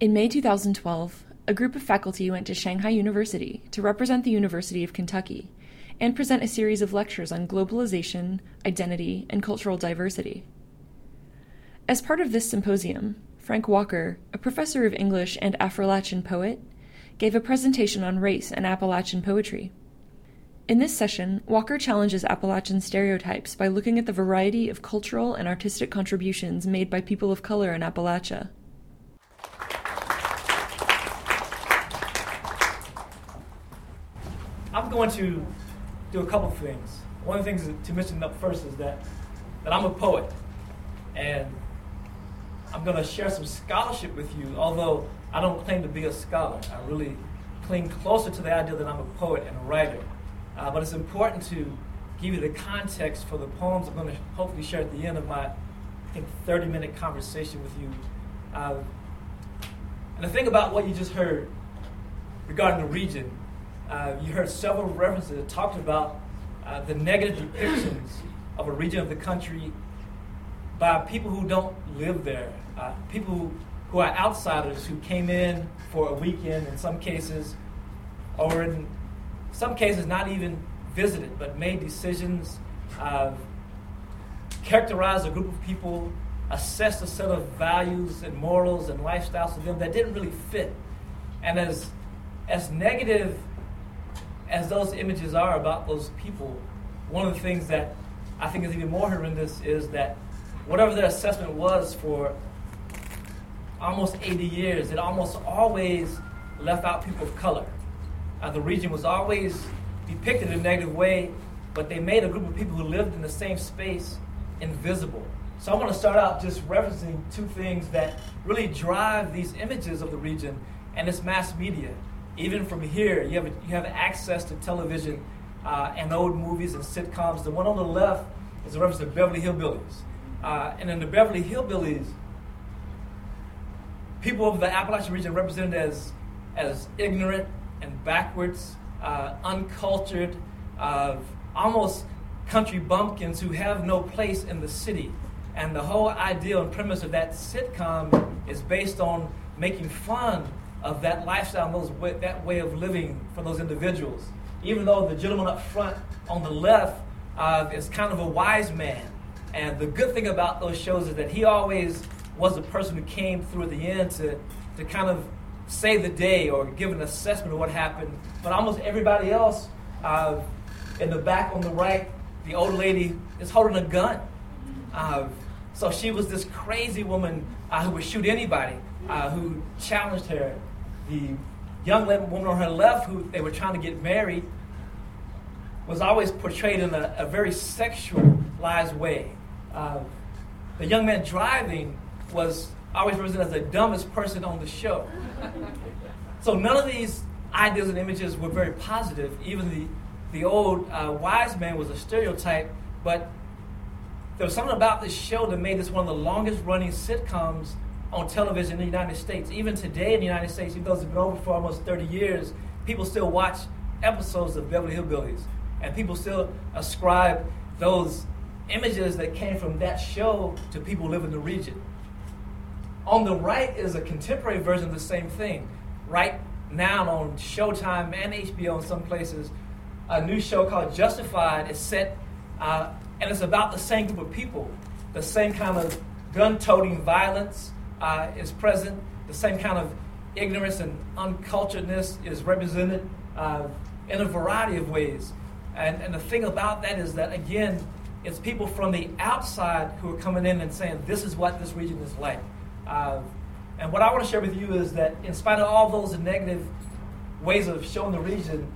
In May 2012, a group of faculty went to Shanghai University to represent the University of Kentucky and present a series of lectures on globalization, identity, and cultural diversity. As part of this symposium, Frank Walker, a professor of English and Affrilachian poet, gave a presentation on race and Appalachian poetry. In this session, Walker challenges Appalachian stereotypes by looking at the variety of cultural and artistic contributions made by people of color in Appalachia. I'm going to do a couple things. One of the things to mention up first is that, that I'm a poet. And I'm going to share some scholarship with you, although I don't claim to be a scholar. I really cling closer to the idea that I'm a poet and a writer. Uh, but it's important to give you the context for the poems I'm going to hopefully share at the end of my, I think, 30 minute conversation with you. Uh, and the thing about what you just heard regarding the region, uh, you heard several references that talked about uh, the negative depictions of a region of the country by people who don't live there, uh, people who, are outsiders who came in for a weekend in some cases, or in some cases not even visited, but made decisions, uh, characterized a group of people, assessed a set of values and morals and lifestyles to them that didn't really fit. And as, as negative as those images are about those people, one of the things that I think is even more horrendous is that whatever their assessment was for almost 80 years, it almost always left out people of color. Uh, the region was always depicted in a negative way, but they made a group of people who lived in the same space invisible. So I want to start out just referencing two things that really drive these images of the region and its mass media. Even from here, you have, you have access to television uh, and old movies and sitcoms. The one on the left is a reference to Beverly Hillbillies. Uh, and in the Beverly Hillbillies, people of the Appalachian region represented as, as ignorant and backwards, uh, uncultured, uh, almost country bumpkins who have no place in the city. And the whole idea and premise of that sitcom is based on making fun of that lifestyle those, that way of living for those individuals. Even though the gentleman up front on the left uh, is kind of a wise man. And the good thing about those shows is that he always was the person who came through at the end to, to kind of save the day or give an assessment of what happened. But almost everybody else uh, in the back on the right, the old lady is holding a gun. Uh, so she was this crazy woman uh, who would shoot anybody uh, who challenged her. The young woman on her left, who they were trying to get married, was always portrayed in a, a very sexualized way. Uh, the young man driving was always represented as the dumbest person on the show. so none of these ideas and images were very positive. Even the, the old uh, wise man was a stereotype, but there was something about this show that made this one of the longest running sitcoms on television in the United States. Even today in the United States, even though it's been over for almost 30 years, people still watch episodes of Beverly Hillbillies. And people still ascribe those images that came from that show to people live in the region. On the right is a contemporary version of the same thing. Right now on Showtime and HBO in some places, a new show called Justified is set, uh, and it's about the same group of people. The same kind of gun-toting violence uh, is present. The same kind of ignorance and unculturedness is represented uh, in a variety of ways. And, and the thing about that is that, again, it's people from the outside who are coming in and saying, this is what this region is like. Uh, and what I want to share with you is that, in spite of all those negative ways of showing the region,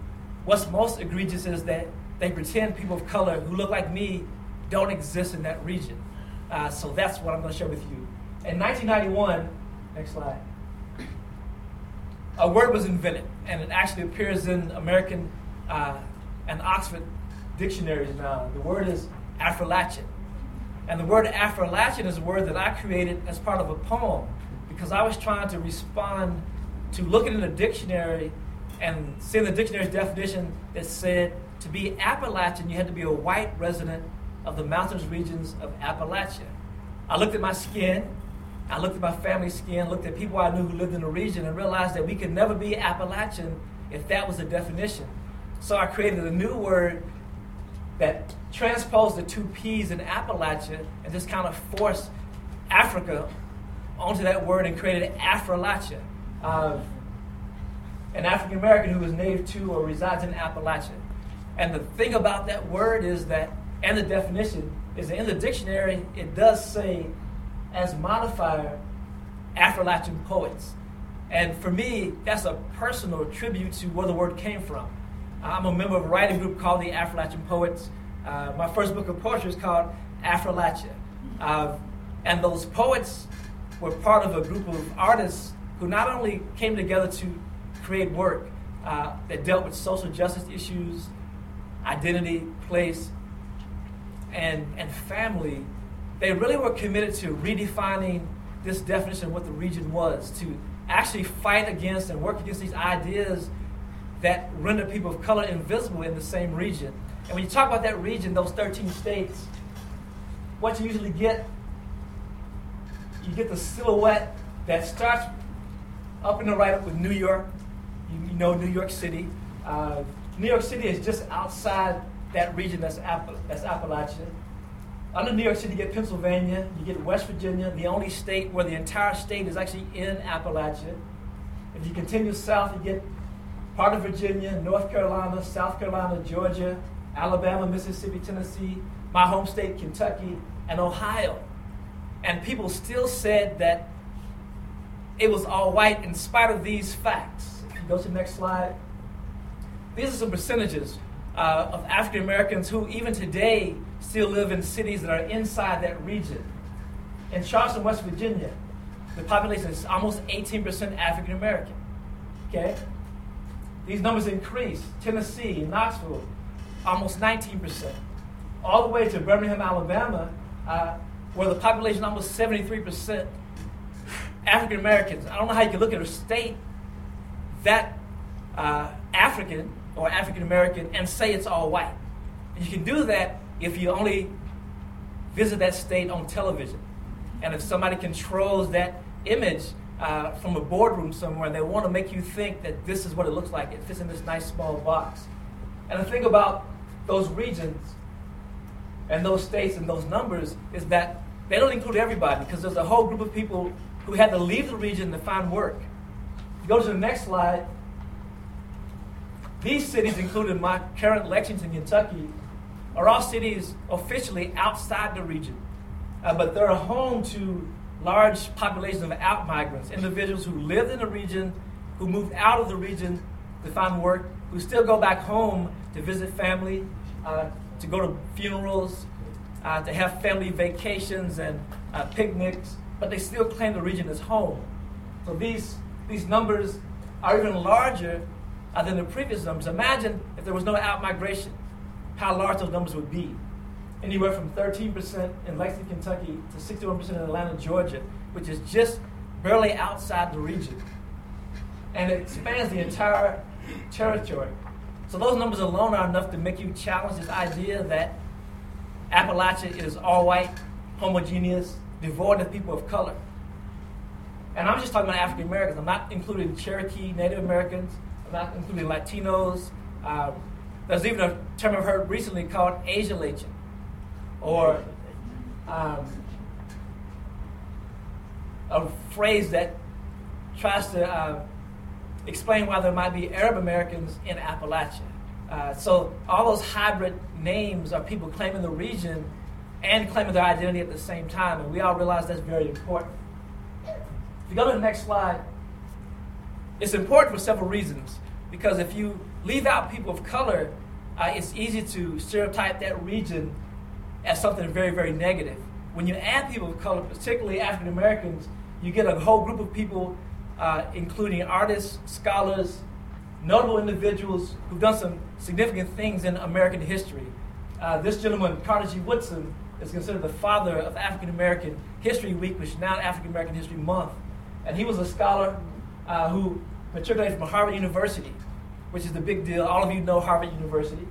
what's most egregious is that they pretend people of color who look like me don't exist in that region. Uh, so that's what I'm going to share with you. In 1991, next slide, a word was invented, and it actually appears in American uh, and Oxford dictionaries now. The word is Affrilachian. And the word Affrilachian is a word that I created as part of a poem because I was trying to respond to looking in a dictionary and seeing the dictionary's definition that said to be Appalachian, you had to be a white resident of the mountainous regions of Appalachia. I looked at my skin I looked at my family skin, looked at people I knew who lived in the region, and realized that we could never be Appalachian if that was the definition. So I created a new word that transposed the two P's in Appalachia and just kind of forced Africa onto that word and created Affrilachia. Uh, an African American who is native to or resides in Appalachia. And the thing about that word is that, and the definition, is that in the dictionary it does say as modifier Affrilachian poets. And for me, that's a personal tribute to where the word came from. I'm a member of a writing group called the Affrilachian Poets. Uh, my first book of poetry is called Affrilachia. Uh, and those poets were part of a group of artists who not only came together to create work uh, that dealt with social justice issues, identity, place, and, and family, they really were committed to redefining this definition of what the region was, to actually fight against and work against these ideas that render people of color invisible in the same region. And when you talk about that region, those 13 states, what you usually get, you get the silhouette that starts up in the right up with New York. You, know New York City. Uh, New York City is just outside that region that's, App- that's Appalachia. Under New York City, you get Pennsylvania, you get West Virginia, the only state where the entire state is actually in Appalachia. If you continue south, you get part of Virginia, North Carolina, South Carolina, Georgia, Alabama, Mississippi, Tennessee, my home state, Kentucky, and Ohio. And people still said that it was all white in spite of these facts. If you go to the next slide, these are some percentages uh, of African Americans who, even today, still live in cities that are inside that region. In Charleston, West Virginia, the population is almost 18% African American. Okay? These numbers increase. Tennessee, Knoxville, almost 19%. All the way to Birmingham, Alabama, uh, where the population almost 73% African Americans. I don't know how you can look at a state that uh, African or African American and say it's all white. And you can do that if you only visit that state on television. And if somebody controls that image uh, from a boardroom somewhere, they want to make you think that this is what it looks like. It fits in this nice small box. And the thing about those regions and those states and those numbers is that they don't include everybody because there's a whole group of people who had to leave the region to find work. Go to the next slide, these cities, including my current Lexington, Kentucky, are all cities officially outside the region, uh, but they're home to large populations of out migrants, individuals who lived in the region, who moved out of the region to find work, who still go back home to visit family, uh, to go to funerals, uh, to have family vacations and uh, picnics, but they still claim the region as home. So these, these numbers are even larger uh, than the previous numbers. Imagine if there was no out migration, how large those numbers would be. Anywhere from 13% in Lexington, Kentucky to 61% in Atlanta, Georgia, which is just barely outside the region. And it spans the entire territory. So those numbers alone are enough to make you challenge this idea that Appalachia is all white, homogeneous, devoid of people of color. And I'm just talking about African Americans. I'm not including Cherokee, Native Americans, including Latinos. Um, there's even a term I've heard recently called Asian or um, a phrase that tries to uh, explain why there might be Arab Americans in Appalachia. Uh, so all those hybrid names are people claiming the region and claiming their identity at the same time, and we all realize that's very important. If you go to the next slide, it's important for several reasons. Because if you leave out people of color, uh, it's easy to stereotype that region as something very, very negative. When you add people of color, particularly African Americans, you get a whole group of people, uh, including artists, scholars, notable individuals who've done some significant things in American history. Uh, this gentleman, Carter G. Woodson, is considered the father of African American History Week, which is now African American History Month. And he was a scholar uh, who matriculated from Harvard University which is the big deal. All of you know Harvard University.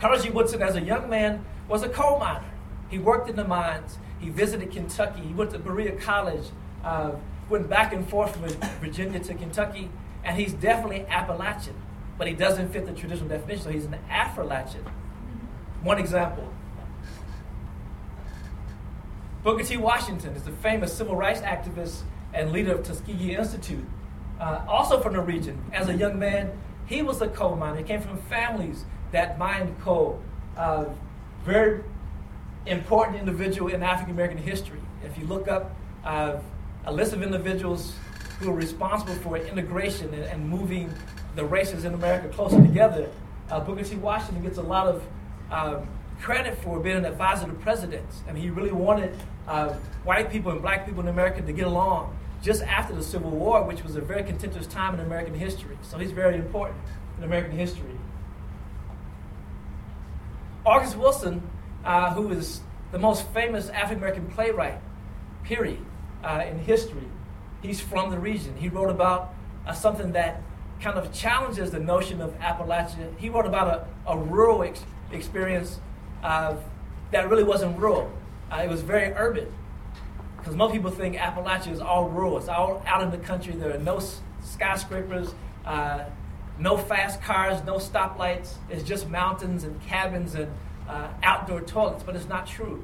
Carter G. Woodson, as a young man, was a coal miner. He worked in the mines. He visited Kentucky. He went to Berea College, uh, went back and forth from Virginia to Kentucky, and he's definitely Appalachian, but he doesn't fit the traditional definition, so he's an Affrilachian. One example. Booker T. Washington is the famous civil rights activist and leader of Tuskegee Institute, uh, also from the region. As a young man, he was a coal miner. He came from families that mined coal. Uh, very important individual in African American history. If you look up uh, a list of individuals who are responsible for integration and, and moving the races in America closer together, uh, Booker T. Washington gets a lot of um, credit for being an advisor to presidents. I mean, he really wanted uh, white people and black people in America to get along just after the Civil War, which was a very contentious time in American history. So he's very important in American history. August Wilson, uh, who is the most famous African American playwright, period, uh, in history, he's from the region. He wrote about uh, something that kind of challenges the notion of Appalachia. He wrote about a, a rural ex- experience that really wasn't rural. Uh, it was very urban. Because most people think Appalachia is all rural. It's all out in the country. There are no skyscrapers, uh, no fast cars, no stoplights. It's just mountains and cabins and uh, outdoor toilets. But it's not true.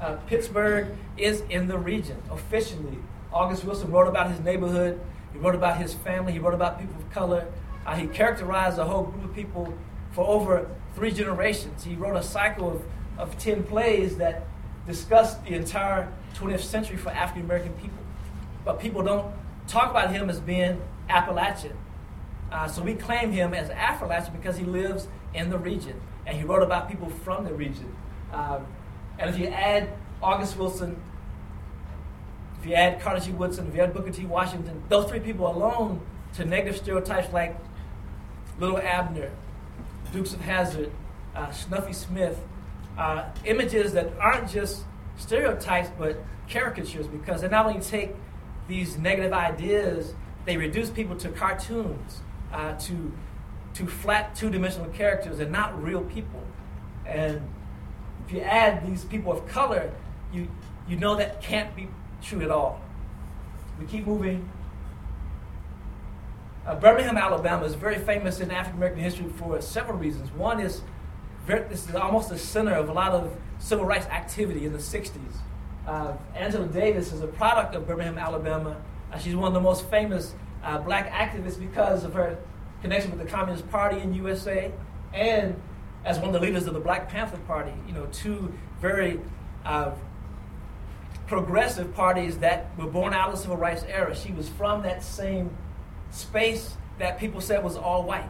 Uh, Pittsburgh is in the region officially. August Wilson wrote about his neighborhood. He wrote about his family. He wrote about people of color. Uh, he characterized a whole group of people for over three generations. He wrote a cycle of, of 10 plays that discussed the entire 20th century for African American people. But people don't talk about him as being Appalachian. Uh, so we claim him as Affrilachian because he lives in the region. And he wrote about people from the region. Um, and if you add August Wilson, if you add Carter G. Woodson, if you add Booker T. Washington, those three people alone to negative stereotypes like Little Abner, Dukes of Hazzard, uh, Snuffy Smith, uh, images that aren't just stereotypes but caricatures because they not only take these negative ideas, they reduce people to cartoons, uh, to, to flat two dimensional characters and not real people. And if you add these people of color, you, you know that can't be true at all. We keep moving. Uh, Birmingham, Alabama is very famous in African American history for several reasons. One is this is almost the center of a lot of civil rights activity in the 60s. Uh, Angela Davis is a product of Birmingham, Alabama. Uh, she's one of the most famous uh, black activists because of her connection with the Communist Party in USA and as one of the leaders of the Black Panther Party. You know, two very uh, progressive parties that were born out of the civil rights era. She was from that same space that people said was all white.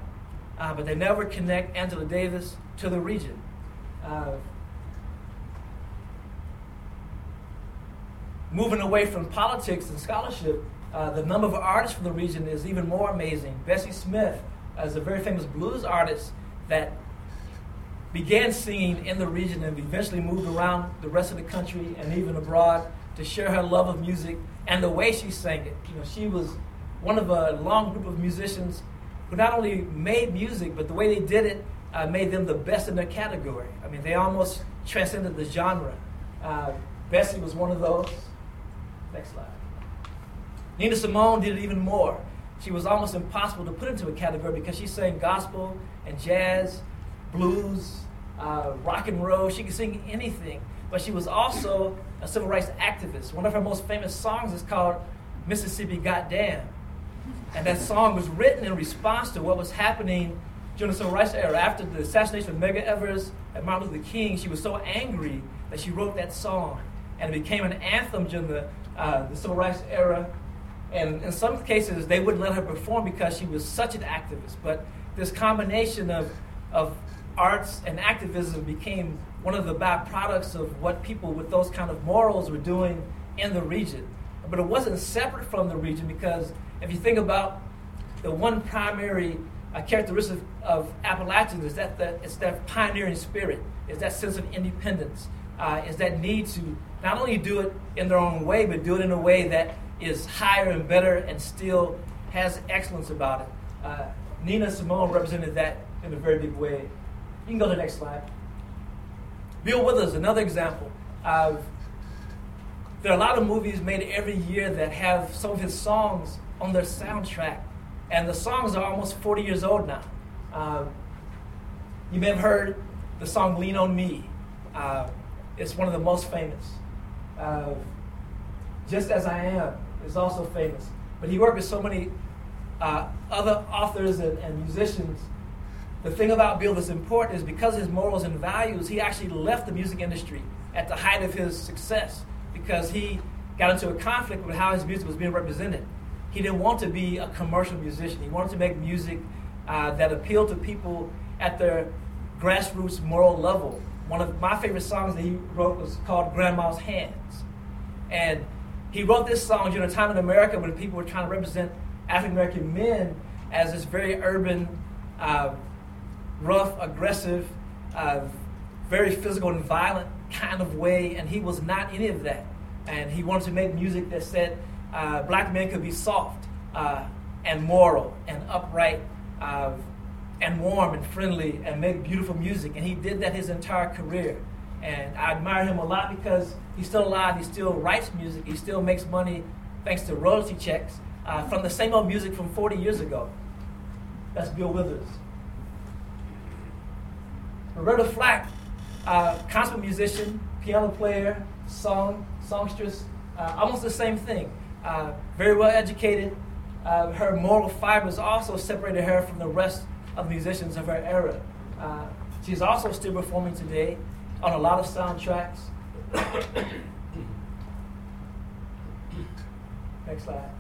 Uh, but they never connect Angela Davis to the region. Uh, moving away from politics and scholarship, uh, the number of artists from the region is even more amazing. Bessie Smith is a very famous blues artist that began singing in the region and eventually moved around the rest of the country and even abroad to share her love of music and the way she sang it. You know, she was one of a long group of musicians who not only made music, but the way they did it uh, made them the best in their category. I mean, they almost transcended the genre. Uh, Bessie was one of those. Next slide. Nina Simone did it even more. She was almost impossible to put into a category because she sang gospel and jazz, blues, uh, rock and roll. She could sing anything. But she was also a civil rights activist. One of her most famous songs is called Mississippi Goddamn. And that song was written in response to what was happening during the civil rights era. After the assassination of Medgar Evers and Martin Luther King, she was so angry that she wrote that song. And it became an anthem during the, uh, the civil rights era. And in some cases, they wouldn't let her perform because she was such an activist. But this combination of, of arts and activism became one of the byproducts of what people with those kind of morals were doing in the region. But it wasn't separate from the region because if you think about the one primary uh, characteristic of Appalachians is that the, it's that pioneering spirit, is that sense of independence, uh, is that need to not only do it in their own way, but do it in a way that is higher and better and still has excellence about it. Uh, Nina Simone represented that in a very big way. You can go to the next slide. Bill Withers, another example of there are a lot of movies made every year that have some of his songs on their soundtrack, and the songs are almost 40 years old now. Um, you may have heard the song Lean on Me. Uh, it's one of the most famous. Uh, Just as I Am is also famous. But he worked with so many uh, other authors and, and musicians. The thing about Bill that's important is because his morals and values, he actually left the music industry at the height of his success because he got into a conflict with how his music was being represented. He didn't want to be a commercial musician. He wanted to make music uh, that appealed to people at their grassroots moral level. One of my favorite songs that he wrote was called Grandma's Hands. And he wrote this song during a time in America when people were trying to represent African American men as this very urban, uh, rough, aggressive, uh, very physical and violent kind of way, and he was not any of that. And he wanted to make music that said uh, black men could be soft uh, and moral and upright uh, and warm and friendly and make beautiful music. And he did that his entire career. And I admire him a lot because he's still alive, he still writes music, he still makes money thanks to royalty checks uh, from the same old music from 40 years ago. That's Bill Withers. Roberta Flack, uh, concert musician, piano player, song, songstress, uh, almost the same thing. Uh, very well educated. Uh, her moral fibers also separated her from the rest of the musicians of her era. Uh, she's also still performing today on a lot of soundtracks. Next slide.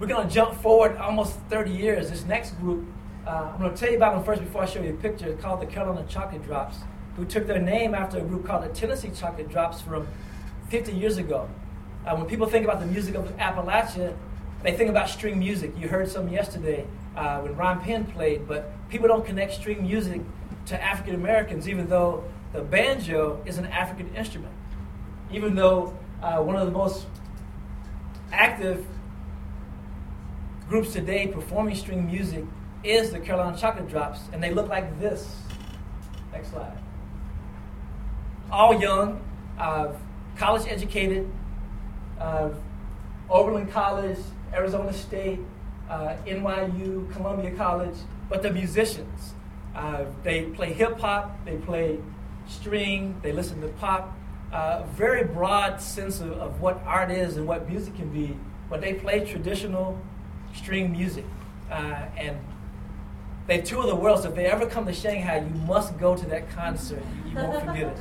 We're going to jump forward almost 30 years. This next group, uh, I'm going to tell you about them first before I show you a picture. It's called the Carolina Chocolate Drops, who took their name after a group called the Tennessee Chocolate Drops from 50 years ago. Uh, when people think about the music of Appalachia, they think about string music. You heard some yesterday uh, when Ron Pen played, but people don't connect string music to African Americans, even though the banjo is an African instrument. Even though uh, one of the most active groups today performing string music is the Carolina Chocolate Drops, and they look like this. Next slide. All young, uh, college educated, uh, Oberlin College, Arizona State, uh, NYU, Columbia College, but they're musicians. Uh, they play hip hop, they play string, they listen to pop. Uh, very broad sense of, of what art is and what music can be, but they play traditional string music. Uh, and they tour the world, so if they ever come to Shanghai, you must go to that concert. You, you won't forget it.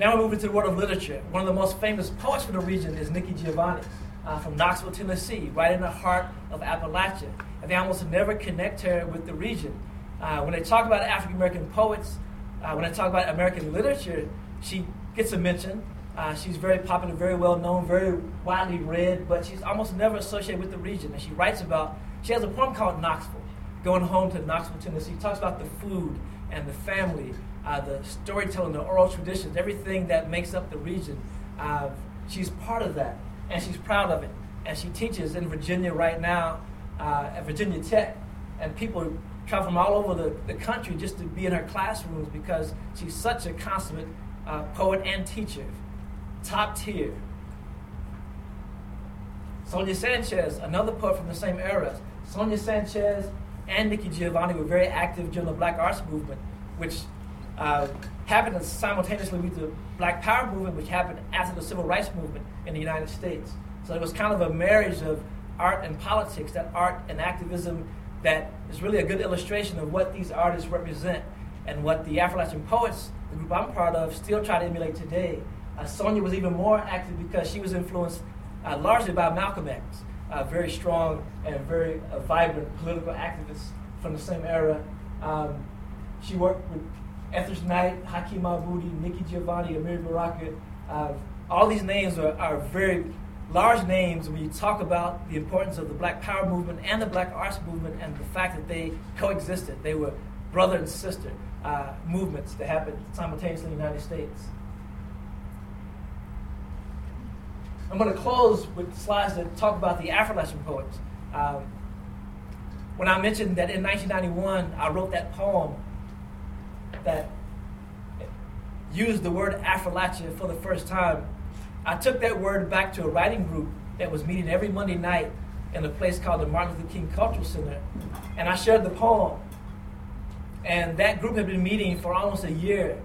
Now we're moving to the world of literature. One of the most famous poets from the region is Nikki Giovanni uh, from Knoxville, Tennessee, right in the heart of Appalachia. And they almost never connect her with the region. Uh, when they talk about African American poets, uh, when they talk about American literature, she gets a mention. Uh, she's very popular, very well known, very widely read, but she's almost never associated with the region. And she writes about, she has a poem called Knoxville, going home to Knoxville, Tennessee. talks about the food and the family, uh, the storytelling, the oral traditions, everything that makes up the region. Uh, she's part of that, and she's proud of it. And she teaches in Virginia right now uh, at Virginia Tech, and people travel from all over the, the country just to be in her classrooms because she's such a consummate uh, poet and teacher, top tier. Sonia Sanchez, another poet from the same era. Sonia Sanchez and Nikki Giovanni were very active during the Black Arts Movement, which uh, happened simultaneously with the Black Power movement, which happened after the Civil Rights Movement in the United States. So it was kind of a marriage of art and politics, that art and activism that is really a good illustration of what these artists represent and what the Affrilachian poets, the group I'm part of, still try to emulate today. Uh, Sonia was even more active because she was influenced uh, largely by Malcolm X, a very strong and very uh, vibrant political activist from the same era. Um, she worked with Etheridge Knight, Haki Madhubuti, Nikki Giovanni, Amiri Baraka. Uh, all these names are, are very large names when you talk about the importance of the Black Power movement and the Black Arts movement and the fact that they coexisted. They were brother and sister uh, movements that happened simultaneously in the United States. I'm going to close with slides that talk about the Affrilachian poets. Um, when I mentioned that in 1991 I wrote that poem that used the word Affrilachia for the first time, I took that word back to a writing group that was meeting every Monday night in a place called the Martin Luther King Cultural Center. And I shared the poem. And that group had been meeting for almost a year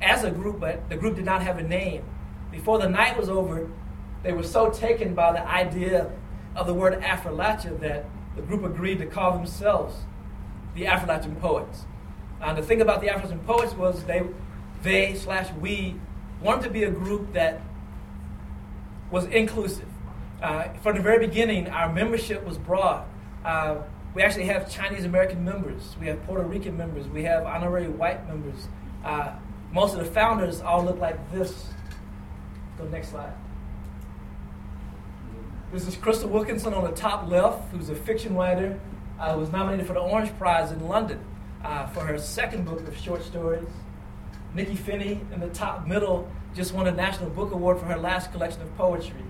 as a group, but the group did not have a name. Before the night was over, they were so taken by the idea of the word Affrilachia that the group agreed to call themselves the Affrilachian Poets. And the thing about the Affrilachian Poets was they, they slash we wanted to be a group that was inclusive. Uh, from the very beginning, our membership was broad. Uh, we actually have Chinese American members, we have Puerto Rican members, we have honorary white members. Uh, most of the founders all look like this. Go next slide. This is Crystal Wilkinson on the top left, who's a fiction writer, uh, was nominated for the Orange Prize in London uh, for her second book of short stories. Nikky Finney in the top middle just won a National Book Award for her last collection of poetry.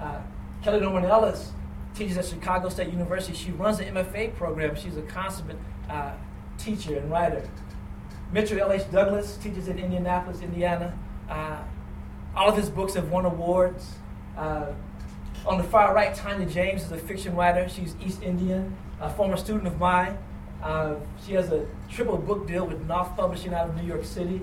Uh, Kelly Norman Ellis teaches at Chicago State University. She runs the MFA program. She's a consummate uh, teacher and writer. Mitchell L.H. Douglas teaches in Indianapolis, Indiana. Uh, all of his books have won awards. Uh, on the far right, Tania James is a fiction writer. She's East Indian, a former student of mine. Uh, she has a triple book deal with Knopf Publishing out of New York City.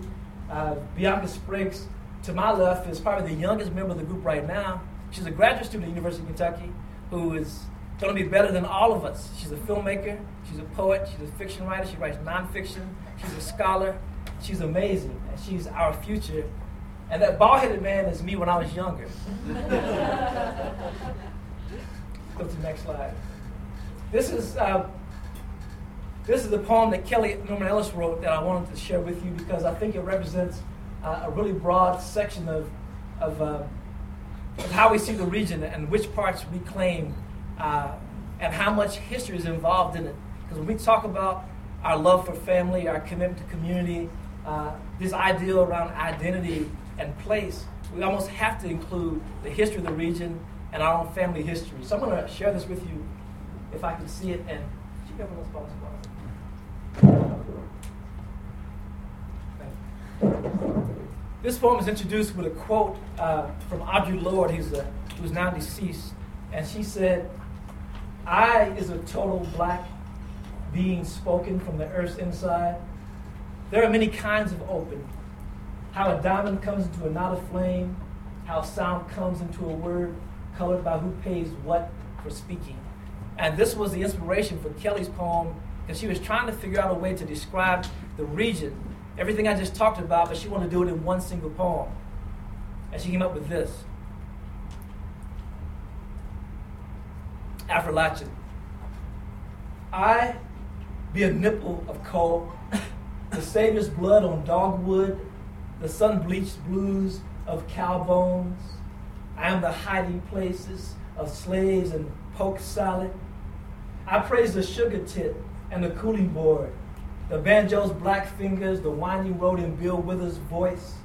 Uh, Bianca Spriggs, to my left, is probably the youngest member of the group right now. She's a graduate student at the University of Kentucky who is going to be better than all of us. She's a filmmaker, she's a poet, she's a fiction writer, she writes nonfiction, she's a scholar, she's amazing, and she's our future. And that bald headed man is me when I was younger. Go to the next slide. This is, uh, this is the poem that Kelly Norman Ellis wrote that I wanted to share with you because I think it represents uh, a really broad section of, of, uh, of, how we see the region and which parts we claim uh, and how much history is involved in it. Because when we talk about our love for family, our commitment to community, uh, this ideal around identity and place, we almost have to include the history of the region and our own family history. So I'm going to share this with you if I can see it. And you have one of This poem is introduced with a quote uh, from Audre Lorde, who's, a, who's now deceased. And she said, I is a total black being spoken from the earth's inside. There are many kinds of open. How a diamond comes into a knot of flame, how sound comes into a word, colored by who pays what for speaking. And this was the inspiration for Kelly's poem, because she was trying to figure out a way to describe the region, everything I just talked about, but she wanted to do it in one single poem. And she came up with this Appalachian. I be a nipple of coal, the Savior's blood on dogwood, the sun bleached blues of cow bones. I am the hiding places of slaves and poke salad. I praise the sugar tit and the cooling board, the banjo's black fingers, the winding road in Bill Withers' voice.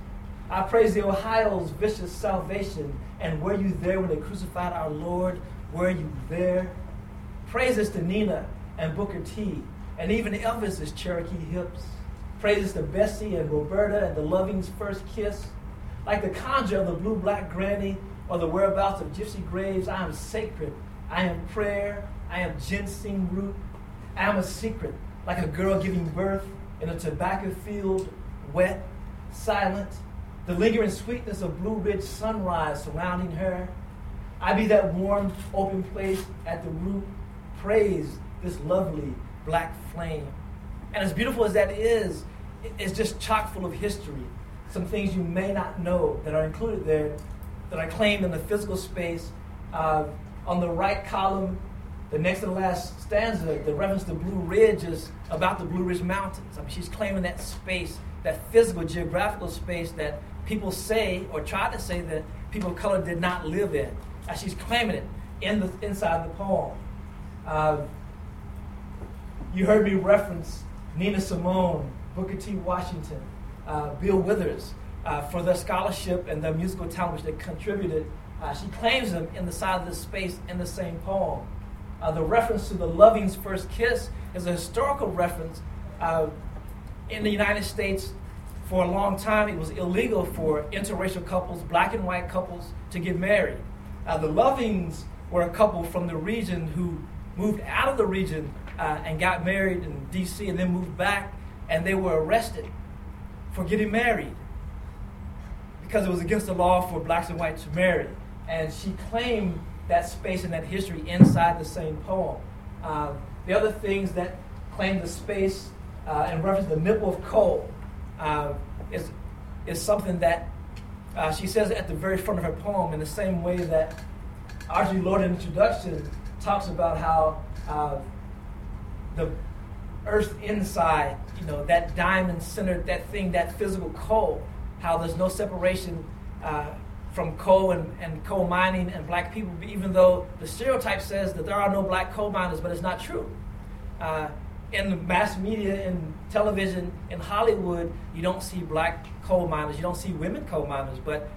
I praise the Ohio's vicious salvation, and were you there when they crucified our Lord? Were you there? Praises to Nina and Booker T, and even Elvis's Cherokee hips. Praises to Bessie and Roberta and the Loving's first kiss. Like the conjure of the blue black granny or the whereabouts of gypsy graves, I am sacred. I am prayer. I am ginseng root. Am a secret, like a girl giving birth in a tobacco field, wet, silent, the lingering sweetness of Blue Ridge sunrise surrounding her. I be that warm, open place at the root. Praise this lovely black flame. And as beautiful as that is, it's just chock full of history. Some things you may not know that are included there that I claim in the physical space. Uh, on the right column, the next to the last stanza, the reference to Blue Ridge is about the Blue Ridge Mountains. I mean, she's claiming that space, that physical, geographical space that people say or try to say that people of color did not live in. And she's claiming it in the, inside the poem. Uh, you heard me reference Nina Simone, Booker T. Washington, uh, Bill Withers uh, for their scholarship and their musical talent, which they contributed. Uh, she claims them in the side of the space in the same poem. Uh, the reference to the Loving's first kiss is a historical reference uh, in the United States for a long time, it was illegal for interracial couples, black and white couples, to get married. Uh, the Lovings were a couple from the region who moved out of the region uh, and got married in D.C. and then moved back, and they were arrested for getting married because it was against the law for blacks and whites to marry. And she claimed that space and that history inside the same poem. Uh, the other things that claim the space uh, and reference the nipple of coal uh, is, is something that uh, she says at the very front of her poem in the same way that Audre Lorde in introduction talks about how uh, the earth inside, you know, that diamond centered, that thing, that physical coal, how there's no separation uh, from coal and, and coal mining and black people, even though the stereotype says that there are no black coal miners, but it's not true. Uh, in the mass media, in television, in Hollywood, you don't see black coal miners, you don't see women coal miners, but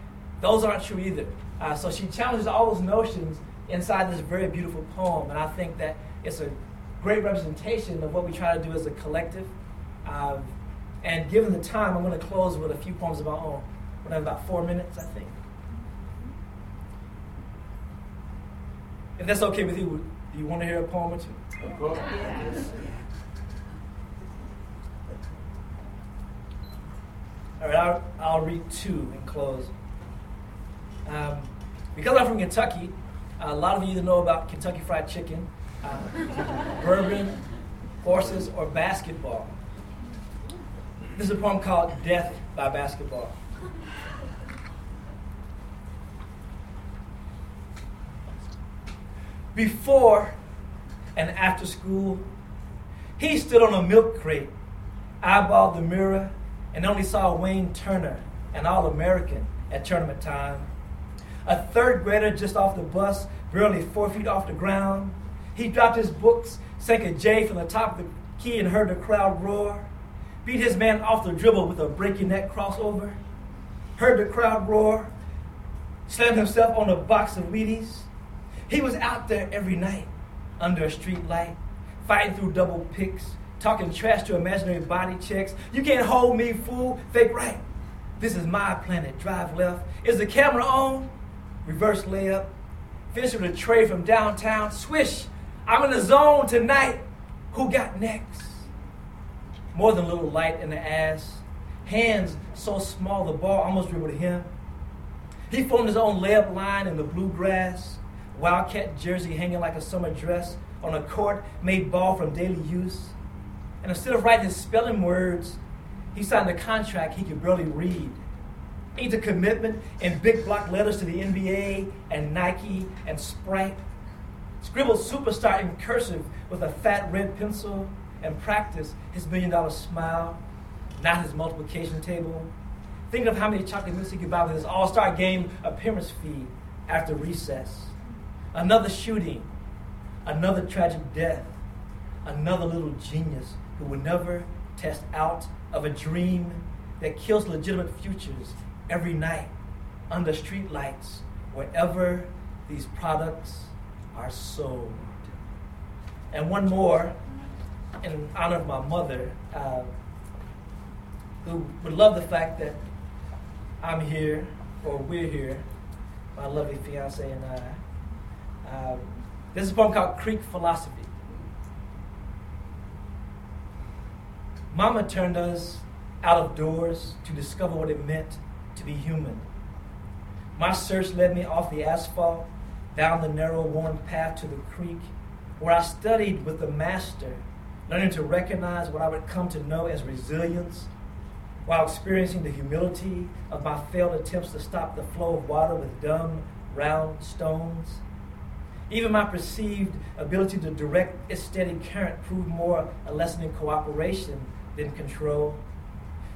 those aren't true either. Uh, so she challenges all those notions inside this very beautiful poem, and I think that it's a great representation of what we try to do as a collective. Um, and given the time, I'm going to close with a few poems of my own. We have about four minutes, I think. If that's okay with you, do you want to hear a poem or two? Of course. All right, I'll, I'll read two and close. Um, because I'm from Kentucky, a lot of you know about Kentucky Fried Chicken, uh, bourbon, horses, or basketball. This is a poem called Death by Basketball. Before and after school, he stood on a milk crate, eyeballed the mirror, and only saw Wayne Turner, an All American, at tournament time. A third grader just off the bus, barely four feet off the ground. He dropped his books, sank a J from the top of the key, and heard the crowd roar. Beat his man off the dribble with a breaking neck crossover. Heard the crowd roar. Slammed himself on a box of Wheaties. He was out there every night under a street light, fighting through double picks, talking trash to imaginary body checks. You can't hold me, fool. Fake right. This is my planet. Drive left. Is the camera on? Reverse layup. Finish with a tray from downtown. Swish. I'm in the zone tonight. Who got next? More than a little light in the ass. Hands so small the ball almost dribbled him. He formed his own layup line in the bluegrass. Wildcat jersey hanging like a summer dress on a court made ball from daily use. And instead of writing spelling words, he signed a contract he could barely read. Inked a commitment in big block letters to the NBA and Nike and Sprite. Scribbled superstar in cursive with a fat red pencil and practiced his million dollar smile, not his multiplication table. Thinking of how many chocolate mints he could buy with his all star game appearance fee after recess. Another shooting, another tragic death, another little genius who will never test out of a dream that kills legitimate futures every night under streetlights wherever these products are sold. And one more in honor of my mother, uh, who would love the fact that I'm here or we're here, my lovely fiance and I. Um, this is a poem called Creek Philosophy. Mama turned us out of doors to discover what it meant to be human. My search led me off the asphalt, down the narrow, worn path to the creek, where I studied with the master, learning to recognize what I would come to know as resilience, while experiencing the humility of my failed attempts to stop the flow of water with dumb, round stones. Even my perceived ability to direct its steady current proved more a lesson in cooperation than control.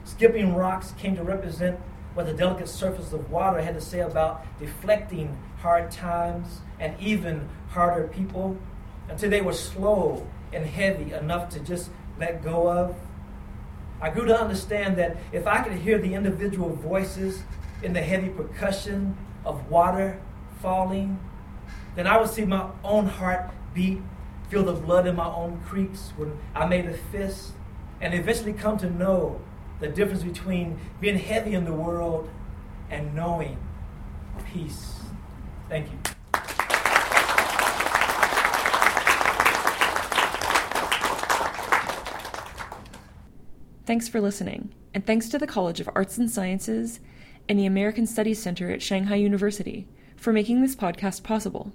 Skipping rocks came to represent what the delicate surface of water had to say about deflecting hard times and even harder people until they were slow and heavy enough to just let go of. I grew to understand that if I could hear the individual voices in the heavy percussion of water falling, then I would see my own heart beat, feel the blood in my own creeps when I made a fist, and eventually come to know the difference between being heavy in the world and knowing peace. Thank you. Thanks for listening, and thanks to the College of Arts and Sciences and the American Studies Center at Shanghai University for making this podcast possible.